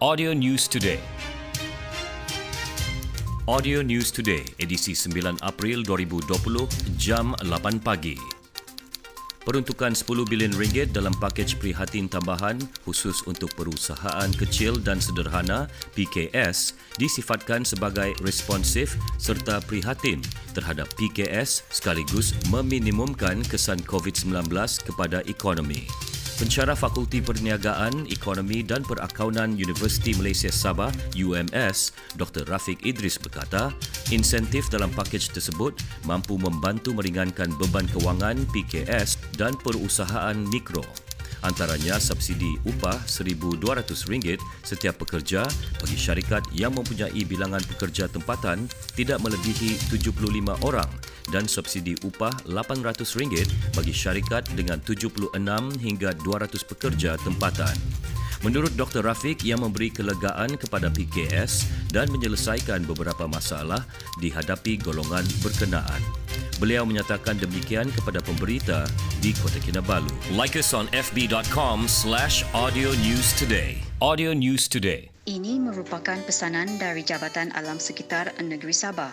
Audio News Today. Audio News Today, edisi 9 April 2020, jam 8 pagi. Peruntukan 10 bilion ringgit dalam pakej prihatin tambahan khusus untuk perusahaan kecil dan sederhana PKS disifatkan sebagai responsif serta prihatin terhadap PKS sekaligus meminimumkan kesan COVID-19 kepada ekonomi. Pencara Fakulti Perniagaan, Ekonomi dan Perakaunan Universiti Malaysia Sabah UMS, Dr. Rafiq Idris berkata, insentif dalam pakej tersebut mampu membantu meringankan beban kewangan PKS dan perusahaan mikro antaranya subsidi upah RM1,200 setiap pekerja bagi syarikat yang mempunyai bilangan pekerja tempatan tidak melebihi 75 orang dan subsidi upah RM800 bagi syarikat dengan 76 hingga 200 pekerja tempatan. Menurut Dr. Rafiq yang memberi kelegaan kepada PKS dan menyelesaikan beberapa masalah dihadapi golongan berkenaan. Beliau menyatakan demikian kepada pemberita di Kota Kinabalu. Like us on fb.com slash audio news today. Audio News Today. Ini merupakan pesanan dari Jabatan Alam Sekitar Negeri Sabah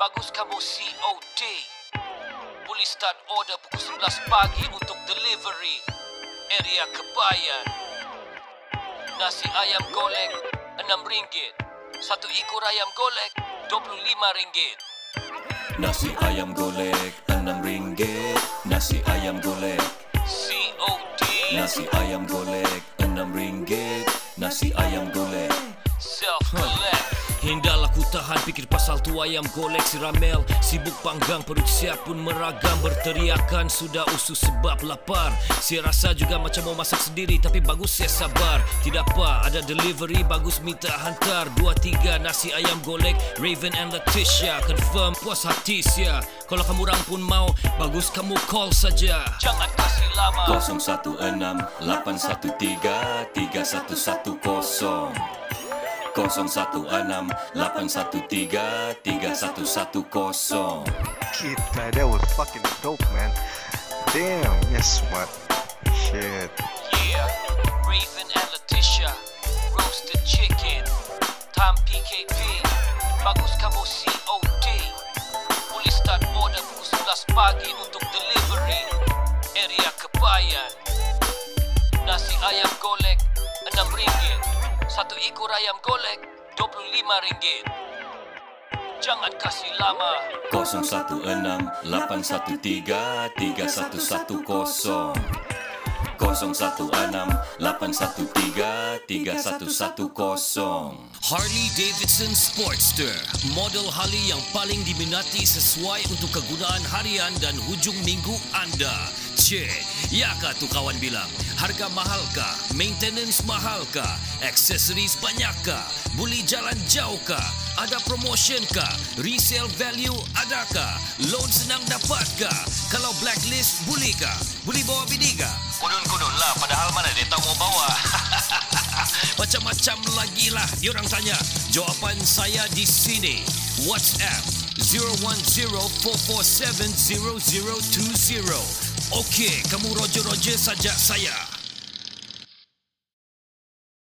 Bagus kamu COD Boleh start order pukul 11 pagi untuk delivery. Area Kebayan Nasi ayam golek RM6 Satu ekor ayam golek RM25 Nasi ayam golek RM6 Nasi ayam golek. COD Nasi ayam golek RM6 Nasi ayam golek. Self-collect Hendaklah ku tahan fikir pasal tu ayam golek si ramel. Sibuk panggang perut siap pun meragam. Berteriakan sudah usus sebab lapar. Saya rasa juga macam mau masak sendiri Tapi bagus saya sabar. Tidak apa ada delivery bagus minta hantar. Dua tiga nasi ayam golek Raven and Letitia. Confirm puas hati sia. Kalau kamu orang pun mau Bagus kamu call saja. Jangan kasih lama. 016 813 3110 016-813-3110 Kid, man, that was fucking dope, man. Damn, yes, what? Shit. Yeah, Raven and Letitia Roasted chicken Time PKP Bagus kamu COD Boleh start order pukul 11 pagi untuk delivery Area Kebayan ekor ayam golek RM25. Jangan kasih lama. 016-813-3110 016-813-3110 Harley Davidson Sportster Model Harley yang paling diminati sesuai untuk kegunaan harian dan hujung minggu anda Cik, ya kah tu kawan bilang Harga mahal kah? Maintenance mahal kah? Aksesoris banyak kah? Boleh jalan jauh kah? Ada promotion kah? Resale value adakah? Loan senang dapatkah? Kalau blacklist boleh kah? Boleh bawa bini kah? Kudun-kudun lah Padahal mana dia tahu mau bawa Macam-macam lagi lah diorang tanya. Jawapan saya di sini. WhatsApp 010-447-0020. Okey, kamu roger-roger saja saya.